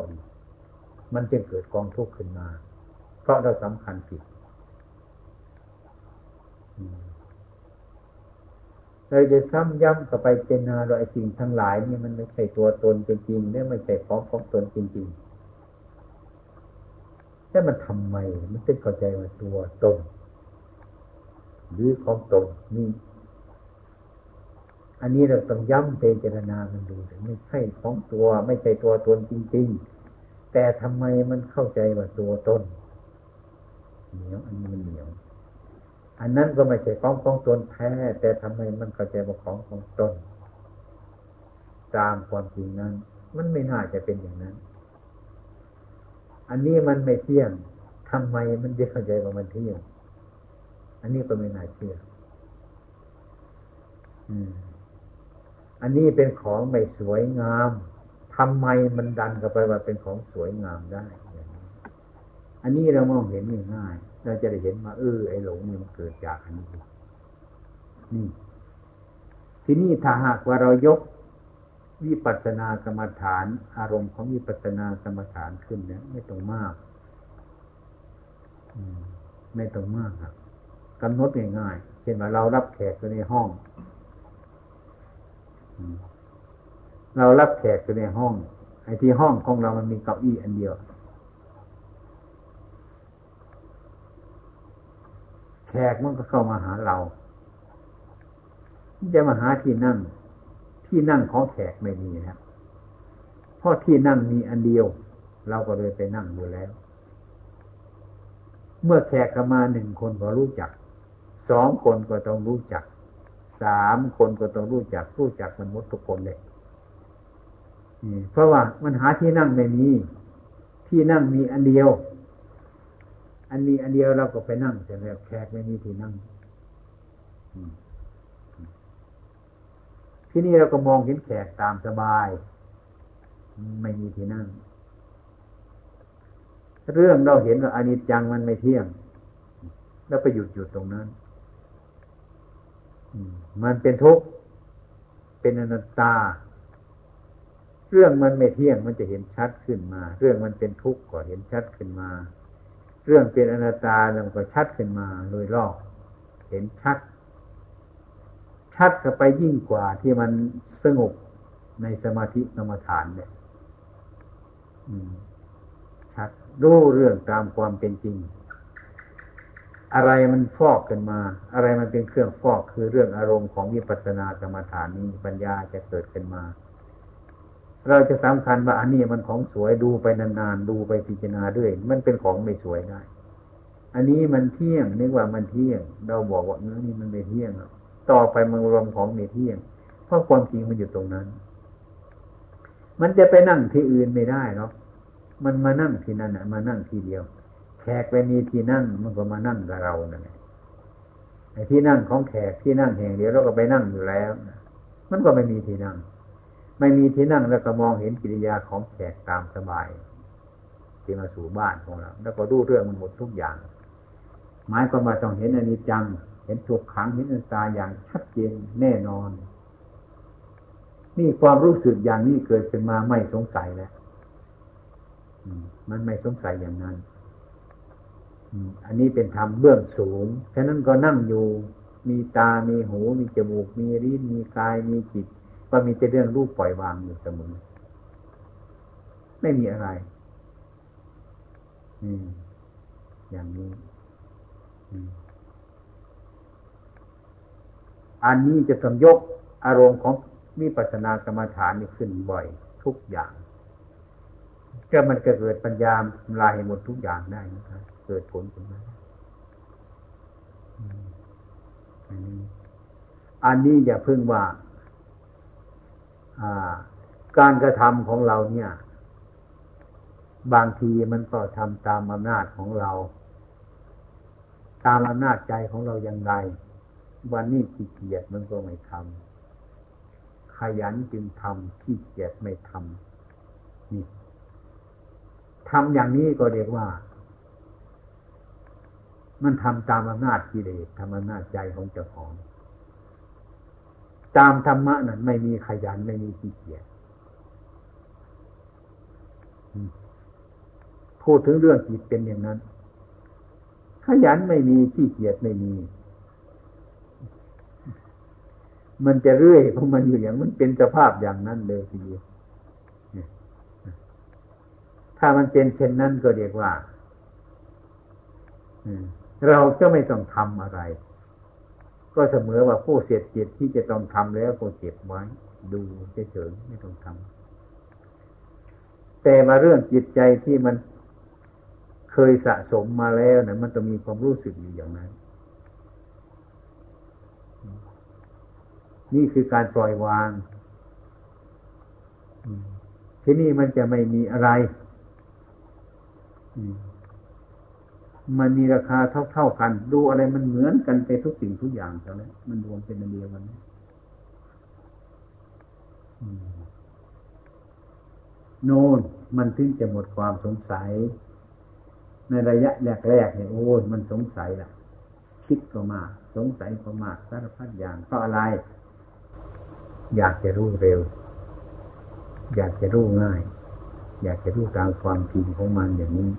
B: มันจึงเกิดกองทุกข์ขึ้นมา เพราะเราสำคัญผิด เราจะซ้ำย้ำกับไปเจนาเราไอ้สิ่งทั้งหลายนี่มันไม่ใช่ตัวตนจริงๆเนี่ยไม่ใช่ของของตนจริงๆแต่มันทำไมมันเป็นเข้าใจว่าตัวตนหรือของตนนี่อันนี้เราต้องย้ำเจรนามันดูไม่ใช่ของตัว ไม่ใช่ตัวตนจริง ๆ แต่ทำไมมันเข้าใจว่าตัวตนเหนียวอันนี้มันเหนียว อันนั้นก็ไม่ใช่ของของตนแท้ แต่ทำไมมันเข้าใจว่าของของตนตามความจริงนั้น มันไม่น่าจะเป็นอย่างนั้น อันนี้มันไม่เที่ยงทำไมมันจะเข้าใจว่ามันเที่ยง อันนี้ก็ไม่น่าเชื่ออืมอันนี้เป็นของไม่สวยงามทำไมมันดันกันไปว่าเป็นของสวยงามได้ อันนี้เรามองเห็นง่าย เราจะได้เห็นว่าเออไอ้หลงนี่มันเกิดจากอันนี้นี่ ทีนี้ถ้าหากว่าเรายกวิปัสสนากรรมฐาน อารมณ์ของวิปัสสนากรรมฐานขึ้นเนี่ยไม่ต้องมากไม่ต้องมากครับกำหนดง่ายๆเช่นว่าเรารับแขกอยู่ในห้องเรารับแขกอยู่ในห้องไอ้ที่ห้องของเรามันมีเก้าอี้อันเดียว แขกมันก็เข้ามาหาเราจะมาหาที่นั่ง ที่นั่งของแขกไม่มีนะเพราะที่นั่งมีอันเดียว เราก็เลยไปนั่งดูแล้ว เมื่อแขกมาหนึ่งคนก็รู้จักสองคนก็ต้องรู้จักสามคนก็ต้องรู้จักรู้จักมันหมดทุกคนเลยเพราะว่ามันหาที่นั่งไม่มี ที่นั่งมีอันเดียว อันนี้อันเดียวเราก็ไปนั่งแต่แล้วแขกไม่มีที่นั่งที่นี่เราก็มองเห็นแขกตามสบาย ไม่มีที่นั่ง เรื่องเราเห็นว่าอนิจจังมันไม่เที่ยง แล้วไปหยุดหยุดตรงนั้นมันเป็นทุกข์เป็นอนัตตา เรื่องมันไม่เที่ยงมันจะเห็นชัดขึ้นมา เรื่องมันเป็นทุกข์ก็เห็นชัดขึ้นมา เรื่องเป็นอนัตตามันก็ชัดขึ้นมาโดยรอบเห็นชัด ชัดก็ไปยิ่งกว่าที่มันสงบในสมาธิสมาฐานเนี่ยชัดรู้เรื่องตามความเป็นจริง อะไรมันฟอกขึ้นมา อะไรมันเป็นเครื่องฟอกคือเรื่องอารมณ์ของวิปัสสนากรรมฐานนี้ปัญญาจะเกิดขึ้นมา เราจะสำคัญว่าอันนี้มันของสวยดูไปนานๆดูไปพิจารณาด้วย มันเป็นของไม่สวยได้ อันนี้มันเที่ยงนึกว่ามันเที่ยง เราบอกว่าเนื้อนี่มันไม่เที่ยงต่อไปมันรวมของไม่เที่ยง เพราะความจริงมันอยู่ตรงนั้น มันจะไปนั่งที่อื่นไม่ได้เนาะมันมานั่งที่นั่นอะมานั่งทีเดียวแขกไปมีที่นั่งมันก็มานั่งกับเรานั่นแหละไอ้ที่นั่งของแขกที่นั่งแห่งเดียวเราก็ไปนั่งอยู่แล้ว มันก็ไม่มีที่นั่ง ไม่มีที่นั่งแล้วก็มองเห็นกิริยาของแขกตามสบายที่มาสู่บ้านของเรา แล้วก็ดูเรื่องมันหมดทุกอย่าง หมายความว่าต้องเห็นอนิจจัง เห็นทุกขังเห็นอันตาอย่างชัดเจนแน่นอน นี่ความรู้สึกอย่างนี้เกิดขึ้นมาไม่สงสัยแล้วมันไม่สงสัยอย่างนั้นอันนี้เป็นธรรมเบื้องสูง ฉะนั้นก็นั่งอยู่ มีตา มีหู มีจมูก มีริ้น มีกาย มีจิต ก็มีแต่เรื่องรูปปล่อยวางอยู่เสมอไม่มีอะไรอืมอย่างนี้อันนี้จะต้องยกอารมณ์ของมีปัสนากรรมฐานนี่ขึ้นบ่อย ทุกอย่างก็มันเกิดปัญญาลายหมดทุกอย่างได้นะครับเกิดผลขึ้นมาอันนี้อย่าเพิ่งว่า การกระทำของเราเนี่ย บางทีมันก็ทำตามอำนาจของเรา ตามอำนาจใจของเราอย่างไร วันนี้ขี้เกียจมันก็ไม่ทำขยันจึงทำขี้เกียจไม่ทำนี่ทำอย่างนี้ก็เรียกว่า มันทำตามอำนาจกิเลสทำอำนาจใจของเจ้าของ ตามธรรมะนั้นไม่มีขยันไม่มีขี้เกียจพูดถึงเรื่องจิตเป็นอย่างนั้น ขยันไม่มีขี้เกียจไม่มี มันจะเรื่อยของมันอยู่อย่างมันเป็นสภาพอย่างนั้นเลยทีเดียวถ้ามันเป็นเช่นนั้นก็เรียกว่าเราจะไม่ต้องทำอะไร ก็เสมอว่าผู้เสียจิตที่จะต้องทำแล้วก็เก็บไว้ ดูเฉยๆไม่ต้องทำแต่มาเรื่องจิตใจที่มันเคยสะสมมาแล้วนะมันต้องมีความรู้สึกอยู่อย่างนั้น นี่คือการปล่อยวาง ที่นี่มันจะไม่มีอะไรมั มันมีราคาเท่าๆกัน ดูอะไรมันเหมือนกันไปทุกสิ่งทุกอย่างแต่แล้วมันรวมเป็นอันเดียวกันโน่นมันถึงจะหมดความสงสัย ในระยะแรกๆเนี่ยโอ้ยมันสงสัยล่ะ คิดก็มาก สงสัยก็มากสารพัดอย่างเพราะอะไร อยากจะรู้เร็ว อยากจะรู้ง่าย อยากจะรู้ตามความจริงของมันอย่างนี้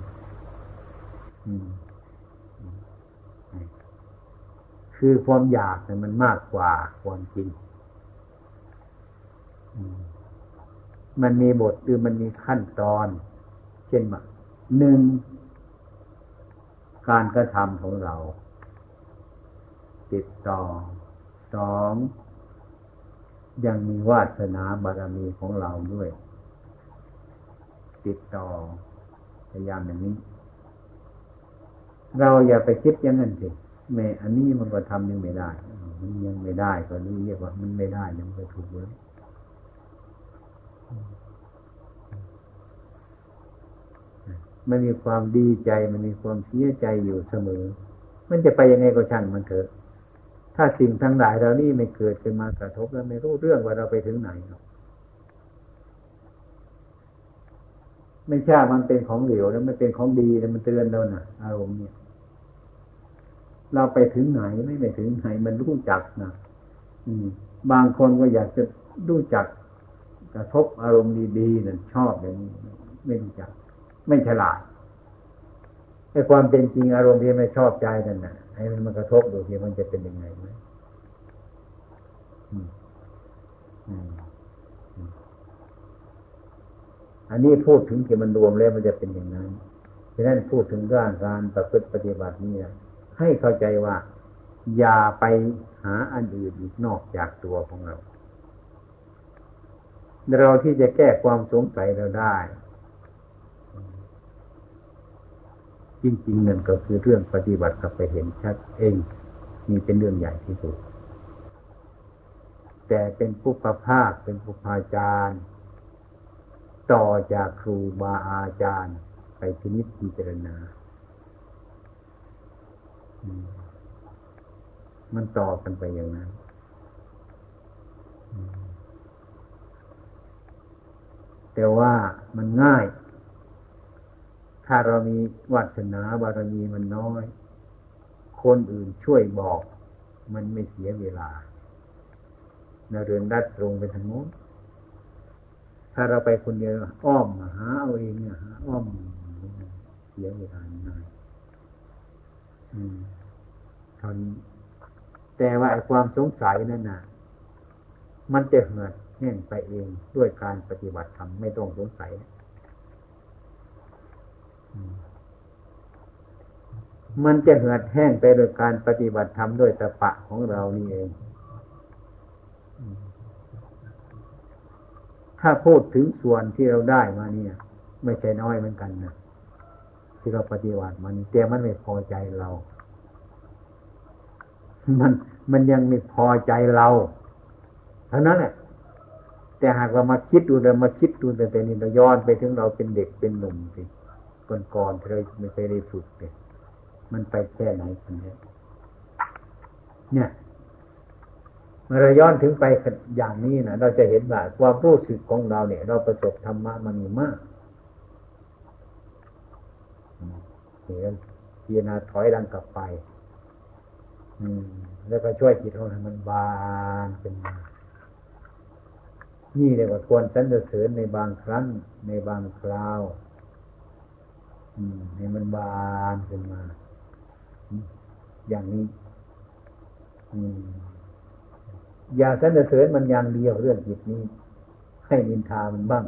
B: คือความอยากเนี่ยมันมากกว่าความจริง มันมีบทหรือมันมีขั้นตอน เช่นว่าหนึ่งการกระทำของเรา ติดต่อสองยังมีวาสนาบารมีของเราด้วย ติดต่อพยายามอย่างนี้ เราอย่าไปคิดอย่างนั้นสิแม่อันนี้มันก็ทำยังไม่ได้ มันยังไม่ได้ก็นี่เรียกว่ามันไม่ได้ยังไม่ถูกเลยมันมีความดีใจมันมีความเสียใจอยู่เสมอ มันจะไปยังไงก็ช่างมันเถอะ ถ้าสิ่งทั้งหลายเรานี่ไม่เกิดขึ้นมากระทบแล้วไม่รู้เรื่องว่าเราไปถึงไหนหรอกไม่ใช่มันเป็นของเหลวแล้วไม่เป็นของดีแล้วมันเตือนเรานะอารมณ์เนี่ย เราไปถึงไหนไม่ไปถึงไหนมันรู้จักนะอืม บางคนก็อยากจะรู้จัก กระทบอารมณ์ดีๆนั่นชอบอย่างนี้ไม่รู้จัก ไม่ฉลาดไอ้ความเป็นจริงอารมณ์ที่ไม่ชอบใจนั่นน่ะให้มันมากระทบดูทีมันจะเป็นยังไงไหมอันนี้พูดถึงที่มันรวมแล้วมันจะเป็นอย่างนั้น ฉะนั้นพูดถึงเรื่องการประพฤติปฏิบัตินี่นะ ให้เข้าใจว่า อย่าไปหาอันอื่นอีกนอกจากตัวของเรา เราที่จะแก้ความสงสัยเราได้ จริงๆนั่นก็คือเรื่องปฏิบัติกับไปเห็นชัดเองมีเป็นเรื่องใหญ่ที่สุด แต่เป็นผู้ประภาคเป็นผู้พาจารย์ต่อจากครูบาอาจารย์ ไปพินิจพิจารณา มันต่อกันไปอย่างนั้นแต่ว่ามันง่าย ถ้าเรามีวัฒนาบารมีมันน้อย คนอื่นช่วยบอก มันไม่เสียเวลาเราเดินดัดตรงไปทางโน้นถ้าเราไปคนเดียวอ้อมมาหาเอาเองเนี่ยหาอ้อมเสียเวลาง่าย เท่านี้ แต่ว่าความสงสัยนั่นน่ะ มันจะเหือดแห้งไปเองด้วยการปฏิบัติธรรมไม่ต้องสงสัยมันจะเหือดแห้งไปโดยการปฏิบัติธรรมด้วยตะปะของเรานี่เอง ถ้าพูดถึงส่วนที่เราได้มาเนี่ย ไม่ใช่น้อยเหมือนกันนะ ที่เราปฏิบัติมันแต่มันไม่พอใจเรา มันมันยังไม่พอใจเราเท่านั้นแหละแต่หากเรามาคิดดูเรามาคิดดูแต่แต่นี้เราย้อนไปถึงเราเป็นเด็กเป็นหนุ่มสิก่อนก่อนเธอไม่เคยได้ฝึกเลยมันไปแค่ไหนกันเนี่ยเนี่ยเมื่อเราย้อนถึงไปอย่างนี้นะเราจะเห็นว่าความรู้สึกของเราเนี่ย เราประสบธรรมะมันมีมาก เห็นจารณาถอยดังกลับไป อืม แล้วก็ช่วยจิตของมันบานขึ้นนี่เรียกว่าควรสรรเสริญในบางครั้ง ในบางคราวอืมให้มันบานขึ้นมา อย่างนี้อืมอย่าสรรเสริญมันอย่างเดียวเรื่องจิตนี้ ให้นินทามันบ้าง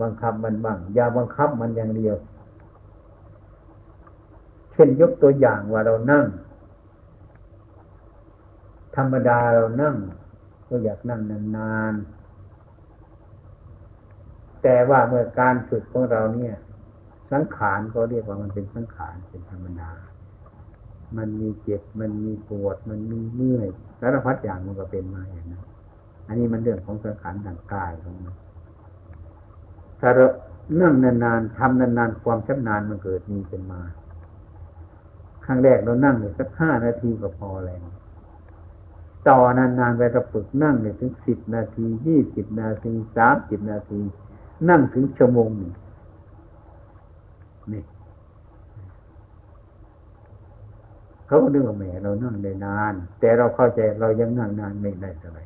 B: บังคับมันบ้าง อย่าบังคับมันอย่างเดียว เช่นยกตัวอย่างว่าเรานั่ง ธรรมดาเรานั่ง ก็อยากนั่งนานๆแต่ว่าเมื่อการฝึกของเราเนี่ย สังขารก็เรียกว่ามันเป็นสังขารเป็นธรรมดา มันมีเจ็บมันมีปวด มันมีเมื่อยสารพัดอย่างมันก็เป็นมาอย่างนั้นอันนี้มันเรื่องของสังขารทางกายของมันถ้าเรานั่งนานๆทำนานๆความชำนาญมันเกิดมีเป็นมา ครั้งแรกเรานั่งเลยสักห้านาทีก็พอแล้วต่อนานๆไปเราฝึกนั่งเลยถึงสิบนาทียี่สิบนาทีสามสิบนาที นั่งถึงชั่วโมงหนึ่งนี่เขาก็นึกว่าแหมเรานั่งได้นาน แต่เราเข้าใจเรายังนั่งนานไม่ได้เท่าไหร่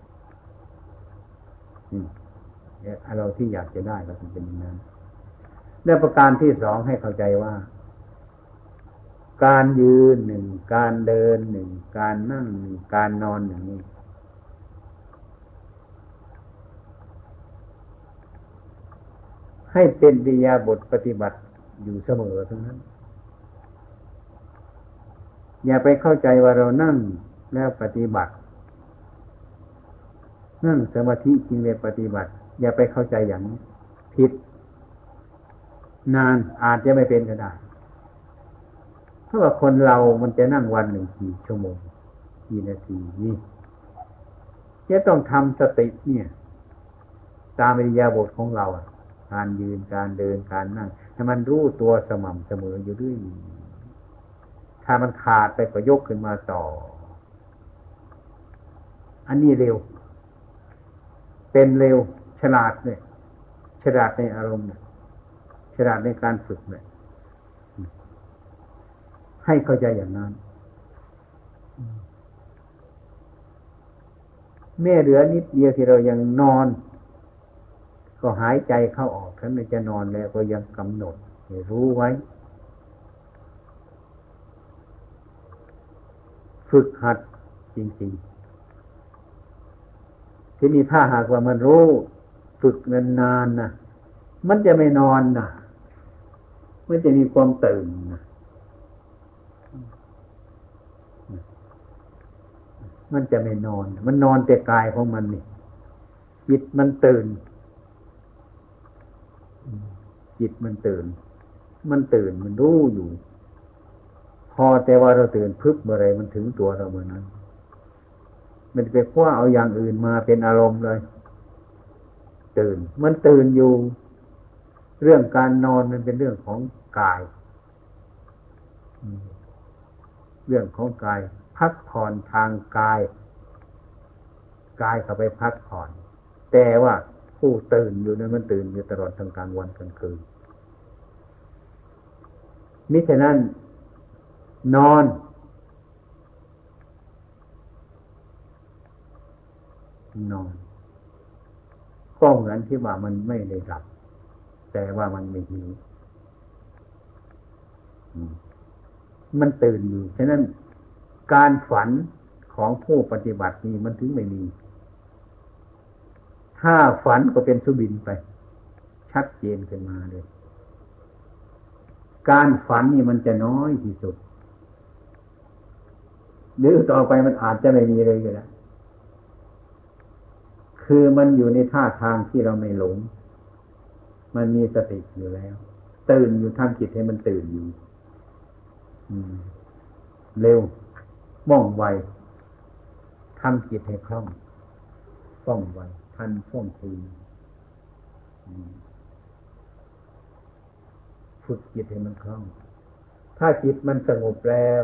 B: เราที่อยากจะได้ก็เป็นอย่างนั้นและประการที่สองให้เข้าใจว่า การยืนหนึ่งการเดินหนึ่งการนั่งหนึ่งการนอนหนึ่งให้เป็นวิยาบทปฏิบัติอยู่เสมอทั้งนั้น อย่าไปเข้าใจว่าเรานั่งแล้วปฏิบัติ นั่งสมาธิจริงเลยปฏิบัติ อย่าไปเข้าใจอย่างนี้ผิด นานอาจจะไม่เป็นก็ได้ เพราะว่าคนเรามันจะนั่งวันหนึ่งกี่ชั่วโมงกี่นาทีนี่จะต้องทำสติเนี่ย ตามอิริยาบถของเราการยืนการเดินการนั่งให้มันรู้ตัวสม่ำเสมออยู่ด้วยถ้ามันขาดไปก็ยกขึ้นมาต่อ อันนี้เร็ว เป็นเร็วฉลาดเนี่ยฉลาดในอารมณ์เนี่ยฉลาดในการฝึกเนี่ย ให้เข้าใจอย่างนั้นแม่เหลือนิดเดียวที่เรายังนอน ก็หายใจเข้าออกฉันจะนอนแล้วก็ยังกำหนดรู้ไว้ ฝึกหัดจริงๆ ที่นี่ถ้าหากว่ามันรู้ ฝึกนานๆนะมันจะไม่นอนนะมันจะมีความตื่นนะ มันจะไม่นอน มันนอนแต่กายของมันนี่จิตมันตื่น จิตมันตื่น มันตื่นมันรู้อยู่ พอแต่ว่าเราตื่นพึบเมื่อไรมันถึงตัวเราเมื่อนั้น มันไปคว้าเอาอย่างอื่นมาเป็นอารมณ์เลย ตื่น มันตื่นอยู่ เรื่องการนอนมันเป็นเรื่องของกาย เรื่องของกาย พักผ่อนทางกาย กายเข้าไปพักผ่อน แต่ว่าผู้ตื่นอยู่นั้นมันตื่นอยู่ตลอดทั้งกลางวันกลางคืนมิฉะนั้น นอน นอนก็เหมือนที่ว่ามันไม่ได้หลับ แต่ว่ามันไม่หิวมันตื่นอยู่ฉะนั้น การฝันของผู้ปฏิบัตินี้มันถึงไม่มี ถ้าฝันก็เป็นสุบินไป ชัดเจนขึ้นมาเลย การฝันนี่มันจะน้อยที่สุด หรือต่อไปมันอาจจะไม่มีเลยก็ได้คือมันอยู่ในท่าทางที่เราไม่หลง มันมีสติอยู่แล้ว ตื่นอยู่ทำจิตให้มันตื่นอยู่เร็ว ว่องไวทำจิตให้คล่องว่องไวทันท่วงทีฝึกจิตให้มันคล่อง ถ้าจิตมันสงบแล้ว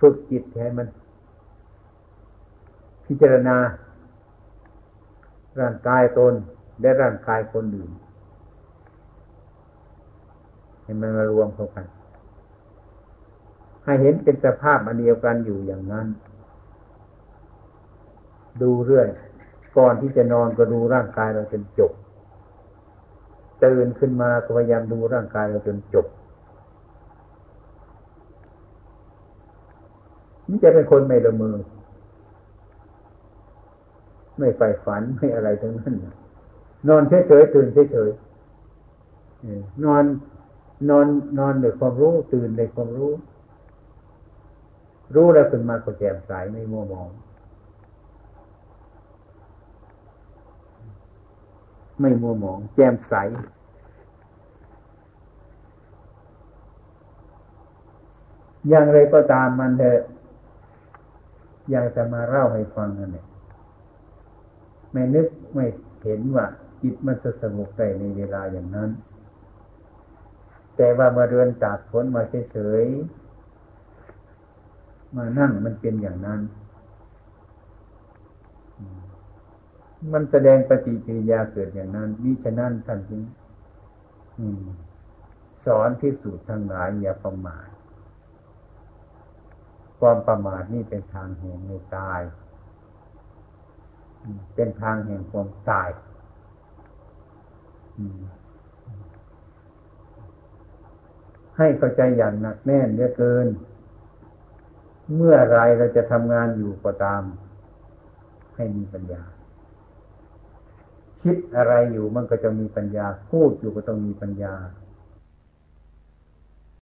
B: ฝึกจิตให้มัน พิจารณา ร่างกายตนและร่างกายคนอื่นใให้มันมารวมเข้ากัน ให้เห็นเป็นสภาพอันเดียวกันอยู่อย่างนั้น ดูเรื่อย ก่อนที่จะนอนก็ดูร่างกายเราจนจบ ตื่นขึ้นมาก็พยายามดูร่างกายเราจนจบนี่จะเป็นคนไม่ละเมอไม่ใฝ่ฝันไม่อะไรทั้งนั้น นอนเฉยๆตื่นเฉยๆนอนนอนนอนด้วยความรู้ตื่นในความรู้ รู้แล้วขึ้นมาก็แจ่มใสไม่มัวมอง ไม่มัวมอง แจ่มใส อย่างไรก็ตามมันเถอะอยากจะมาเล่าให้ฟังนั่นเองไม่นึกไม่เห็นว่าจิตมันจะสงบได้ในเวลาอย่างนั้น แต่ว่ามาเดินจากฝนมาเฉยๆ มานั่งมันเป็นอย่างนั้น มันแสดงปฏิกิริยาเกิดอย่างนั้นมิฉะนั้นท่านจึงสอนพิสูจน์ทั้งหลายอย่าประมาทความประมาทนี่เป็นทางแห่งในตาย เป็นทางแห่งความตายให้เข้าใจอย่างหนักแน่นเยอะเกิน เมื่อไรเราจะทำงานอยู่ก็ตาม ให้มีปัญญา คิดอะไรอยู่มันก็จะมีปัญญาพูดอยู่ก็ต้องมีปัญญา